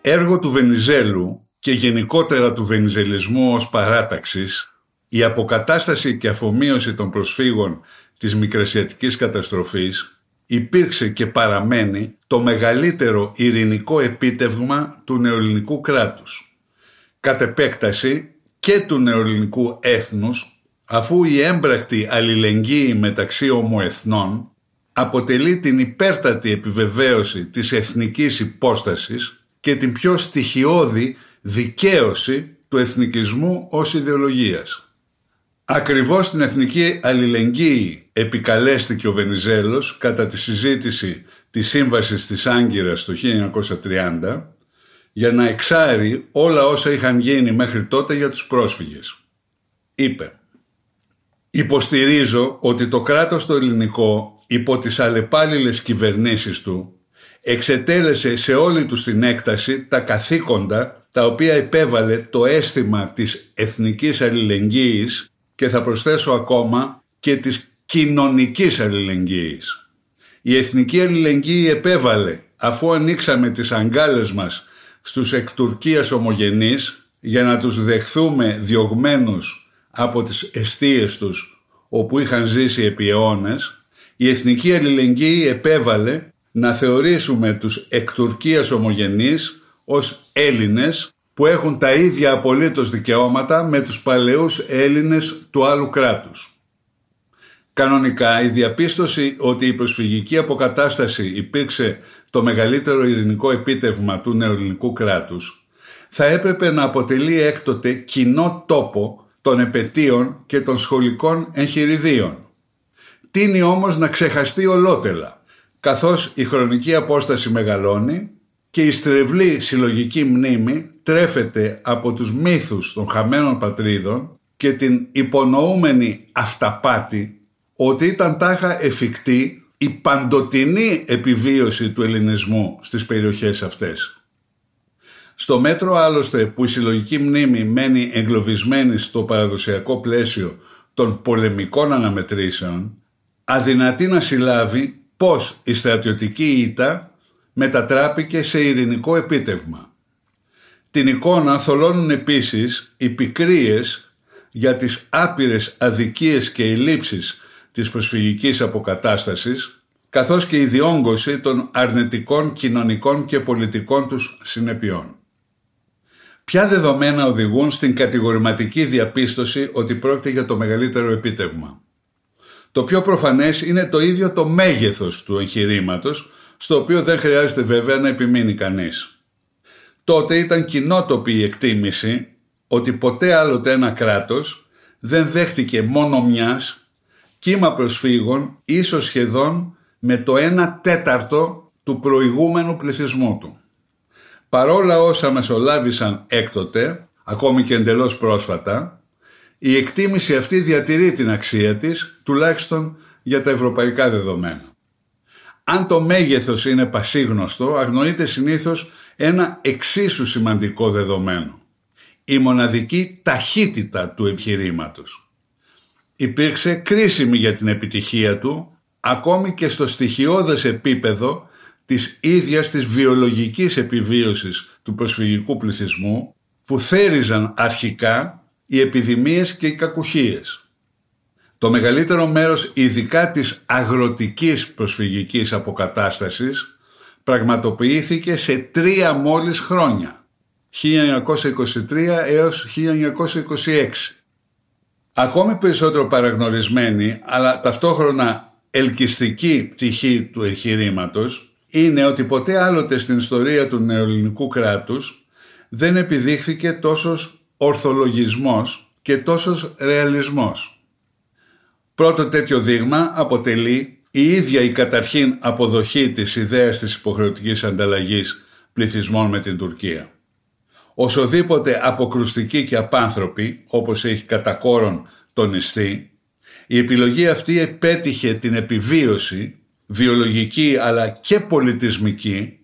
Έργο του Βενιζέλου και γενικότερα του βενιζελισμού ως παράταξης, η αποκατάσταση και αφομοίωση των προσφύγων της μικρασιατικής καταστροφής υπήρξε και παραμένει το μεγαλύτερο ειρηνικό επίτευγμα του νεοελληνικού κράτους. Κατ' επέκταση και του νεοελληνικού έθνους, αφού η έμπρακτη αλληλεγγύη μεταξύ ομοεθνών αποτελεί την υπέρτατη επιβεβαίωση της εθνικής υπόστασης και την πιο στοιχειώδη δικαίωση του εθνικισμού ως ιδεολογίας. Ακριβώς την εθνική αλληλεγγύη επικαλέστηκε ο Βενιζέλος κατά τη συζήτηση της Σύμβασης της Άγκυρας το 1930 για να εξάρει όλα όσα είχαν γίνει μέχρι τότε για τους πρόσφυγες. Είπε «Υποστηρίζω ότι το κράτος το ελληνικό υπό τις αλλεπάλληλες κυβερνήσεις του εξετέλεσε σε όλη τους την έκταση τα καθήκοντα τα οποία επέβαλε το αίσθημα της εθνικής αλληλεγγύης και θα προσθέσω ακόμα και της κοινωνικής αλληλεγγύης. Η εθνική αλληλεγγύη επέβαλε αφού ανοίξαμε τις αγκάλες μας στους εκ Τουρκίας ομογενείς για να τους δεχθούμε διωγμένους από τις αιστείες τους όπου είχαν ζήσει επί αιώνες, η εθνική αλληλεγγύη επέβαλε να θεωρήσουμε τους εκ Τουρκίας ομογενείς ως Έλληνες που έχουν τα ίδια απολύτως δικαιώματα με τους παλαιούς Έλληνες του άλλου κράτους. Κανονικά η διαπίστωση ότι η προσφυγική αποκατάσταση υπήρξε το μεγαλύτερο ειρηνικό επίτευγμα του νεοελληνικού κράτους θα έπρεπε να αποτελεί έκτοτε κοινό τόπο των επαιτίων και των σχολικών εγχειριδίων. Τίνει όμως να ξεχαστεί ολότελα καθώς η χρονική απόσταση μεγαλώνει και η στρεβλή συλλογική μνήμη τρέφεται από τους μύθους των χαμένων πατρίδων και την υπονοούμενη αυταπάτη ότι ήταν τάχα εφικτή η παντοτινή επιβίωση του ελληνισμού στις περιοχές αυτές. Στο μέτρο άλλωστε που η συλλογική μνήμη μένει εγκλωβισμένη στο παραδοσιακό πλαίσιο των πολεμικών αναμετρήσεων, αδυνατεί να συλλάβει πώς η στρατιωτική ήττα μετατράπηκε σε ειρηνικό επίτευγμα. Την εικόνα θολώνουν επίσης οι πικρίες για τις άπειρες αδικίες και ελλείψεις της προσφυγικής αποκατάστασης, καθώς και η διόγκωση των αρνητικών κοινωνικών και πολιτικών τους συνεπειών. Ποια δεδομένα οδηγούν στην κατηγορηματική διαπίστωση ότι πρόκειται για το μεγαλύτερο επίτευγμα; Το πιο προφανές είναι το ίδιο το μέγεθος του εγχειρήματος, στο οποίο δεν χρειάζεται βέβαια να επιμείνει κανείς. Τότε ήταν κοινότοπη η εκτίμηση ότι ποτέ άλλοτε ένα κράτος δεν δέχτηκε μόνο μιας κύμα προσφύγων ίσως σχεδόν με το 1 τέταρτο του προηγούμενου πληθυσμού του. Παρόλα όσα μεσολάβησαν έκτοτε, ακόμη και εντελώς πρόσφατα, η εκτίμηση αυτή διατηρεί την αξία της, τουλάχιστον για τα ευρωπαϊκά δεδομένα. Αν το μέγεθος είναι πασίγνωστο, αγνοείται συνήθως ένα εξίσου σημαντικό δεδομένο. Η μοναδική ταχύτητα του επιχειρήματος. Υπήρξε κρίσιμη για την επιτυχία του, ακόμη και στο στοιχειώδες επίπεδο της ίδιας της βιολογικής επιβίωσης του προσφυγικού πληθυσμού, που θέριζαν αρχικά οι επιδημίες και οι κακουχίες. Το μεγαλύτερο μέρος ειδικά της αγροτικής προσφυγικής αποκατάστασης πραγματοποιήθηκε σε τρία μόλις χρόνια, 1923 έως 1926. Ακόμη περισσότερο παραγνωρισμένη, αλλά ταυτόχρονα ελκυστική πτυχή του εγχειρήματος είναι ότι ποτέ άλλοτε στην ιστορία του νεοελληνικού κράτους δεν επιδείχθηκε τόσος ορθολογισμός και τόσος ρεαλισμός. Πρώτο τέτοιο δείγμα αποτελεί η ίδια η καταρχήν αποδοχή της ιδέας της υποχρεωτικής ανταλλαγής πληθυσμών με την Τουρκία. Οσοδήποτε αποκρουστική και απάνθρωπη, όπως έχει κατά κόρον τονιστεί, η επιλογή αυτή επέτυχε την επιβίωση, βιολογική αλλά και πολιτισμική,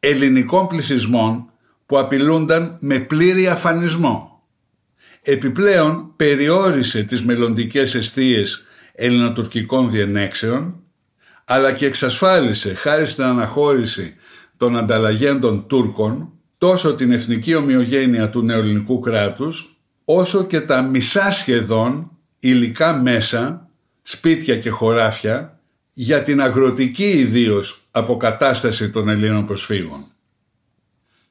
ελληνικών πληθυσμών που απειλούνταν με πλήρη αφανισμό. Επιπλέον περιόρισε τις μελλοντικές αιστείες ελληνοτουρκικών διενέξεων, αλλά και εξασφάλισε χάρη στην αναχώρηση των ανταλλαγέντων Τούρκων τόσο την εθνική ομοιογένεια του νεοελληνικού κράτους, όσο και τα μισά σχεδόν υλικά μέσα, σπίτια και χωράφια, για την αγροτική ιδίως αποκατάσταση των Ελλήνων προσφύγων.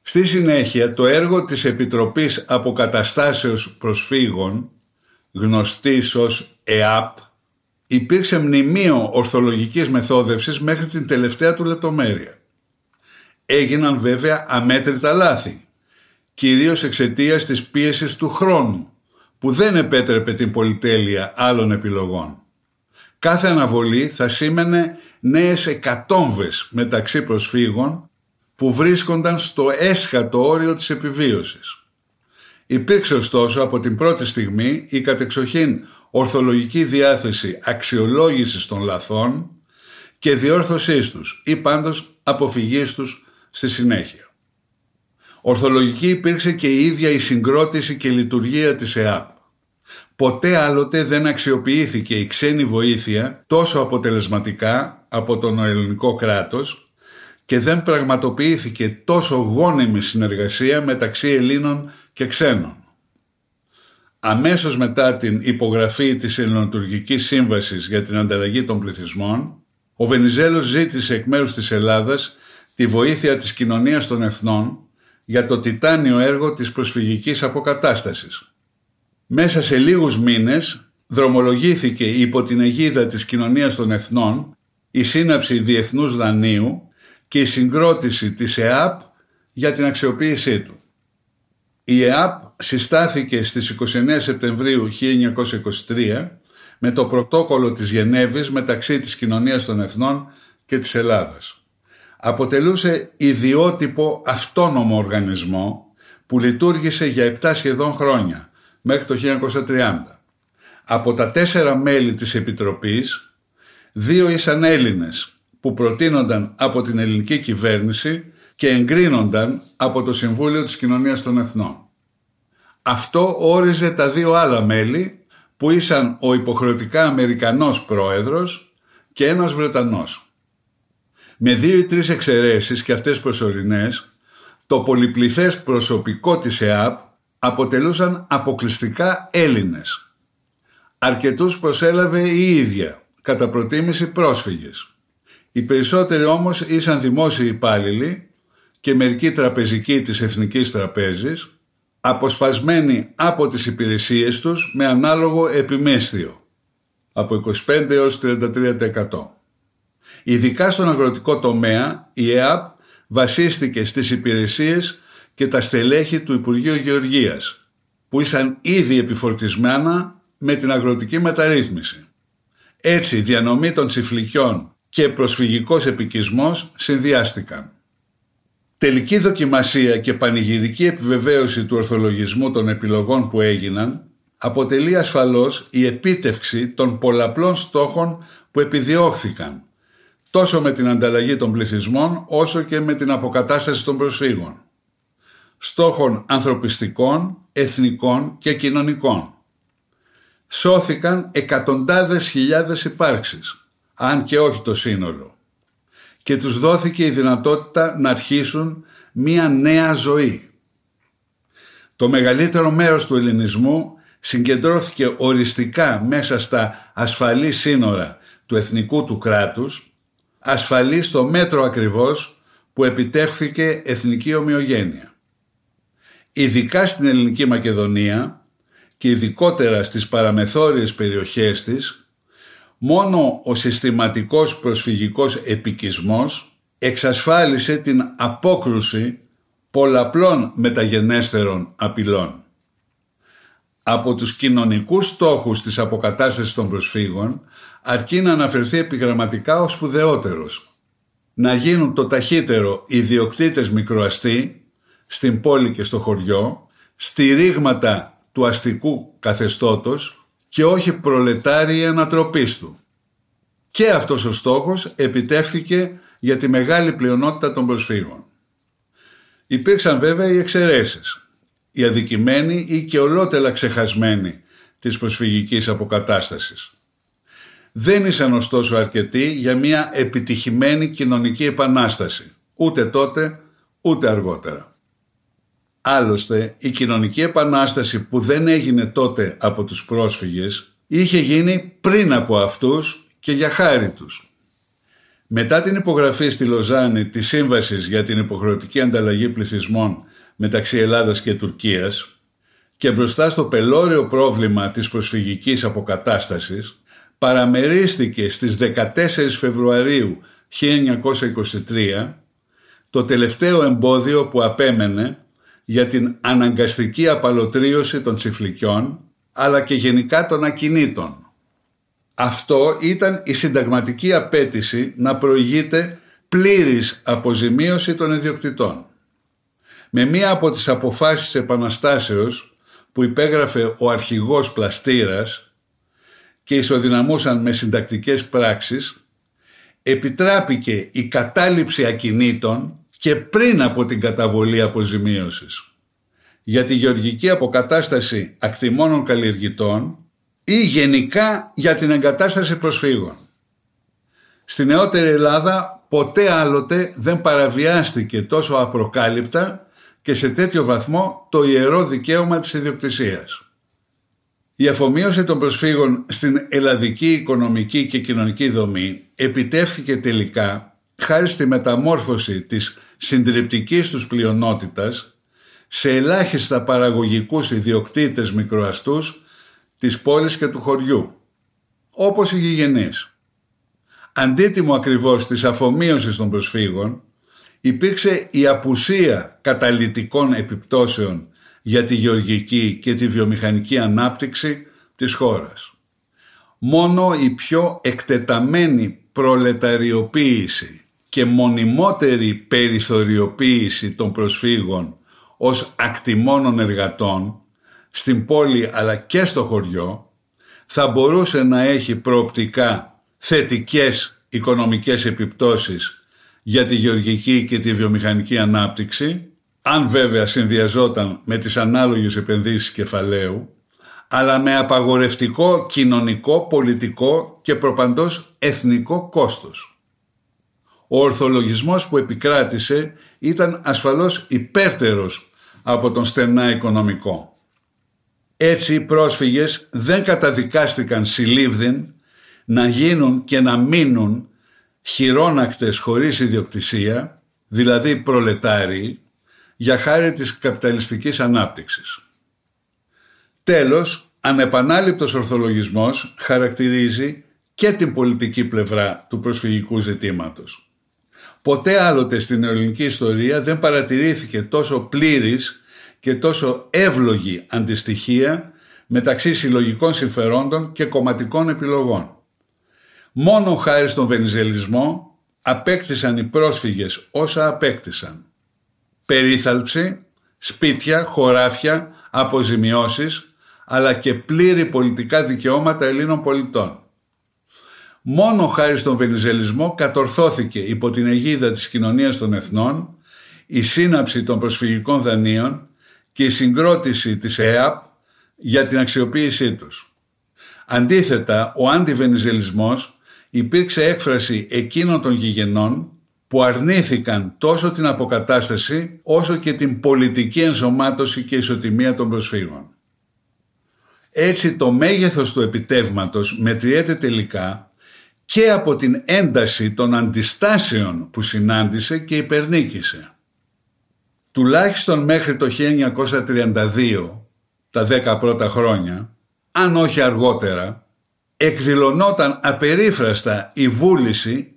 Στη συνέχεια το έργο της Επιτροπής Αποκαταστάσεως Προσφύγων, γνωστής ως ΕΑΠ, υπήρξε μνημείο ορθολογικής μεθόδευσης μέχρι την τελευταία του λεπτομέρεια. Έγιναν βέβαια αμέτρητα λάθη, κυρίως εξαιτίας της πίεσης του χρόνου, που δεν επέτρεπε την πολυτέλεια άλλων επιλογών. Κάθε αναβολή θα σήμαινε νέες εκατόμβες μεταξύ προσφύγων που βρίσκονταν στο έσχατο όριο της επιβίωσης. Υπήρξε ωστόσο από την πρώτη στιγμή η κατεξοχήν ορθολογική διάθεση αξιολόγησης των λαθών και διόρθωσής τους ή πάντως αποφυγής τους στη συνέχεια. Ορθολογική υπήρξε και η ίδια η συγκρότηση και η λειτουργία της ΕΑΠ. Ποτέ άλλοτε δεν αξιοποιήθηκε η ξένη βοήθεια τόσο αποτελεσματικά από τον ελληνικό κράτος και δεν πραγματοποιήθηκε τόσο γόνιμη συνεργασία μεταξύ Ελλήνων και ξένων. Αμέσως μετά την υπογραφή της Ελληνοτουρκικής Σύμβασης για την ανταλλαγή των πληθυσμών, ο Βενιζέλος ζήτησε εκ μέρους της Ελλάδας τη βοήθεια της κοινωνίας των εθνών για το τιτάνιο έργο της προσφυγικής αποκατάστασης. Μέσα σε λίγους μήνες δρομολογήθηκε υπό την αιγίδα της κοινωνίας των εθνών η σύναψη διεθνούς δανείου και η συγκρότηση της ΕΑΠ για την αξιοποίησή του. Η ΕΑΠ συστάθηκε στις 29 Σεπτεμβρίου 1923 με το πρωτόκολλο της Γενέβης μεταξύ της κοινωνίας των εθνών και της Ελλάδας. Αποτελούσε ιδιότυπο αυτόνομο οργανισμό που λειτουργήσε για 7 σχεδόν χρόνια μέχρι το 1930. Από τα τέσσερα μέλη της Επιτροπής, δύο ήσαν Έλληνες που προτείνονταν από την ελληνική κυβέρνηση και εγκρίνονταν από το Συμβούλιο της Κοινωνίας των Εθνών. Αυτό όριζε τα δύο άλλα μέλη που ήσαν ο υποχρεωτικά Αμερικανός πρόεδρος και ένας Βρετανός. Με δύο ή τρεις εξαιρέσεις και αυτές προσωρινές, το πολυπληθές προσωπικό της ΕΑΠ αποτελούσαν αποκλειστικά Έλληνες. Αρκετούς προσέλαβε η ίδια, κατά προτίμηση πρόσφυγες. Οι περισσότεροι όμως ήσαν δημόσιοι υπάλληλοι και μερικοί τραπεζικοί της Εθνικής Τραπέζης, αποσπασμένοι από τις υπηρεσίες τους με ανάλογο επιμέσθιο, από 25 έως 33%. Ειδικά στον αγροτικό τομέα, η ΕΑΠ βασίστηκε στις υπηρεσίες και τα στελέχη του Υπουργείου Γεωργίας, που ήσαν ήδη επιφορτισμένα με την αγροτική μεταρρύθμιση. Έτσι, διανομή των τσιφλικιών και προσφυγικός επικισμός συνδυάστηκαν. Τελική δοκιμασία και πανηγυρική επιβεβαίωση του ορθολογισμού των επιλογών που έγιναν αποτελεί ασφαλώς η επίτευξη των πολλαπλών στόχων που επιδιώχθηκαν τόσο με την ανταλλαγή των πληθυσμών όσο και με την αποκατάσταση των προσφύγων στόχων ανθρωπιστικών, εθνικών και κοινωνικών. Σώθηκαν εκατοντάδες χιλιάδες υπάρξεις, αν και όχι το σύνολο, και τους δόθηκε η δυνατότητα να αρχίσουν μία νέα ζωή. Το μεγαλύτερο μέρος του ελληνισμού συγκεντρώθηκε οριστικά μέσα στα ασφαλή σύνορα του εθνικού του κράτους, ασφαλή στο μέτρο ακριβώς που επιτεύχθηκε εθνική ομοιογένεια. Ειδικά στην ελληνική Μακεδονία και ειδικότερα στις παραμεθόριες περιοχές της, μόνο ο συστηματικός προσφυγικός επικισμός εξασφάλισε την απόκρουση πολλαπλών μεταγενέστερων απειλών. Από τους κοινωνικούς στόχους της αποκατάστασης των προσφύγων αρκεί να αναφερθεί επιγραμματικά ο σπουδαιότερος. Να γίνουν το ταχύτερο ιδιοκτήτες μικροαστή στην πόλη και στο χωριό, στη ρήγματα του αστικού καθεστώτος και όχι προλετάριοι ανατροπής του. Και αυτός ο στόχος επιτεύχθηκε για τη μεγάλη πλειονότητα των προσφύγων. Υπήρξαν βέβαια οι εξαιρέσεις, οι αδικημένοι ή και ολότελα ξεχασμένοι της προσφυγικής αποκατάστασης. Δεν ήσαν ωστόσο αρκετοί για μια επιτυχημένη κοινωνική επανάσταση, ούτε τότε ούτε αργότερα. Άλλωστε, η κοινωνική επανάσταση που δεν έγινε τότε από τους πρόσφυγες είχε γίνει πριν από αυτούς και για χάρη τους. Μετά την υπογραφή στη Λοζάνη της Σύμβασης για την υποχρεωτική ανταλλαγή πληθυσμών μεταξύ Ελλάδας και Τουρκίας και μπροστά στο πελώριο πρόβλημα της προσφυγικής αποκατάστασης, παραμερίστηκε στις 14 Φεβρουαρίου 1923 το τελευταίο εμπόδιο που απέμενε για την αναγκαστική απαλωτρίωση των τσιφλικιών αλλά και γενικά των ακινήτων αυτό ήταν η συνταγματική απέτηση να προηγείται πλήρης αποζημίωση των ιδιοκτητών. Με μία από τις αποφάσεις επαναστάσεως που υπέγραφε ο αρχηγός Πλαστήρας και ισοδυναμούσαν με συντακτικές πράξεις, επιτράπηκε η κατάληψη ακινήτων και πριν από την καταβολή αποζημίωσης. Για τη γεωργική αποκατάσταση ακτιμώνων καλλιεργητών ή γενικά για την εγκατάσταση προσφύγων. Στη νεότερη Ελλάδα ποτέ άλλοτε δεν παραβιάστηκε τόσο απροκάλυπτα και σε τέτοιο βαθμό το ιερό δικαίωμα της ιδιοκτησίας. Η αφομοίωση των προσφύγων στην ελλαδική οικονομική και κοινωνική δομή επιτεύχθηκε τελικά χάρη στη μεταμόρφωση της συντριπτικής τους πλειονότητας σε ελάχιστα παραγωγικούς ιδιοκτήτες μικροαστούς της πόλης και του χωριού, όπως οι γηγενείς. Αντίτιμο ακριβώς της αφομοίωσης των προσφύγων, υπήρξε η απουσία καταλυτικών επιπτώσεων για τη γεωργική και τη βιομηχανική ανάπτυξη της χώρας. Μόνο η πιο εκτεταμένη προλεταριοποίηση και μονιμότερη περιθωριοποίηση των προσφύγων ως ακτιμώνων εργατών στην πόλη αλλά και στο χωριό θα μπορούσε να έχει προοπτικά θετικές οικονομικές επιπτώσεις για τη γεωργική και τη βιομηχανική ανάπτυξη, αν βέβαια συνδυαζόταν με τις ανάλογες επενδύσεις κεφαλαίου, αλλά με απαγορευτικό κοινωνικό, πολιτικό και προπαντός εθνικό κόστος. Ο ορθολογισμός που επικράτησε ήταν ασφαλώς υπέρτερος από τον στενά οικονομικό. Έτσι οι πρόσφυγες δεν καταδικάστηκαν συλλήβδιν να γίνουν και να μείνουν χειρόνακτες χωρίς ιδιοκτησία, δηλαδή προλετάριοι, για χάρη της καπιταλιστικής ανάπτυξης. Τέλος, ανεπανάληπτος ορθολογισμός χαρακτηρίζει και την πολιτική πλευρά του προσφυγικού ζητήματος. Ποτέ άλλοτε στην ελληνική ιστορία δεν παρατηρήθηκε τόσο πλήρης και τόσο εύλογη αντιστοιχεία μεταξύ συλλογικών συμφερόντων και κομματικών επιλογών. Μόνο χάρη στον βενιζελισμό απέκτησαν οι πρόσφυγες όσα απέκτησαν. Περίθαλψη, σπίτια, χωράφια, αποζημιώσεις, αλλά και πλήρη πολιτικά δικαιώματα Ελλήνων πολιτών. Μόνο χάρη στον βενιζελισμό κατορθώθηκε υπό την αιγίδα της κοινωνίας των εθνών η σύναψη των προσφυγικών δανείων και η συγκρότηση της ΕΑΠ για την αξιοποίησή τους. Αντίθετα, ο αντιβενιζελισμός υπήρξε έκφραση εκείνων των γηγενών που αρνήθηκαν τόσο την αποκατάσταση όσο και την πολιτική ενσωμάτωση και ισοτιμία των προσφύγων. Έτσι το μέγεθος του επιτεύγματος μετριέται τελικά και από την ένταση των αντιστάσεων που συνάντησε και υπερνίκησε. Τουλάχιστον μέχρι το 1932, τα 10 πρώτα χρόνια, αν όχι αργότερα, εκδηλωνόταν απερίφραστα η βούληση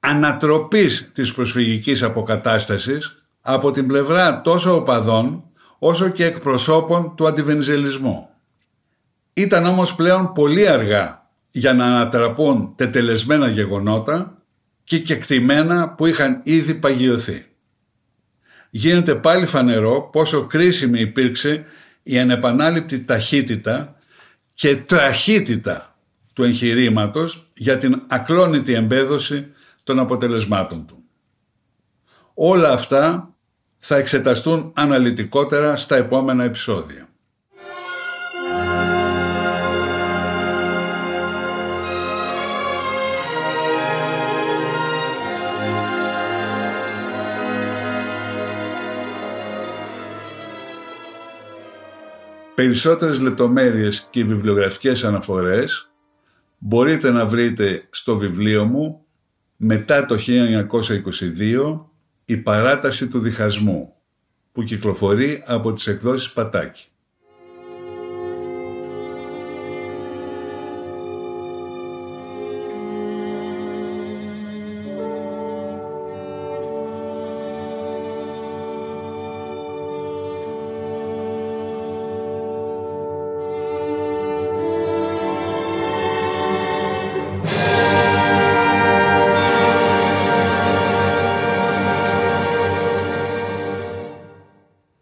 ανατροπής της προσφυγικής αποκατάστασης από την πλευρά τόσο οπαδών όσο και εκπροσώπων του αντιβενζελισμού. Ήταν όμως πλέον πολύ αργά για να ανατραπούν τετελεσμένα γεγονότα και κεκτημένα που είχαν ήδη παγιωθεί. Γίνεται πάλι φανερό πόσο κρίσιμη υπήρξε η ανεπανάληπτη ταχύτητα και τραχύτητα του εγχειρήματος για την ακλόνητη εμπέδωση των αποτελεσμάτων του. Όλα αυτά θα εξεταστούν αναλυτικότερα στα επόμενα επεισόδια. Περισσότερες λεπτομέρειες και βιβλιογραφικές αναφορές μπορείτε να βρείτε στο βιβλίο μου μετά το 1922 «Η παράταση του διχασμού» που κυκλοφορεί από τις εκδόσεις Πατάκη.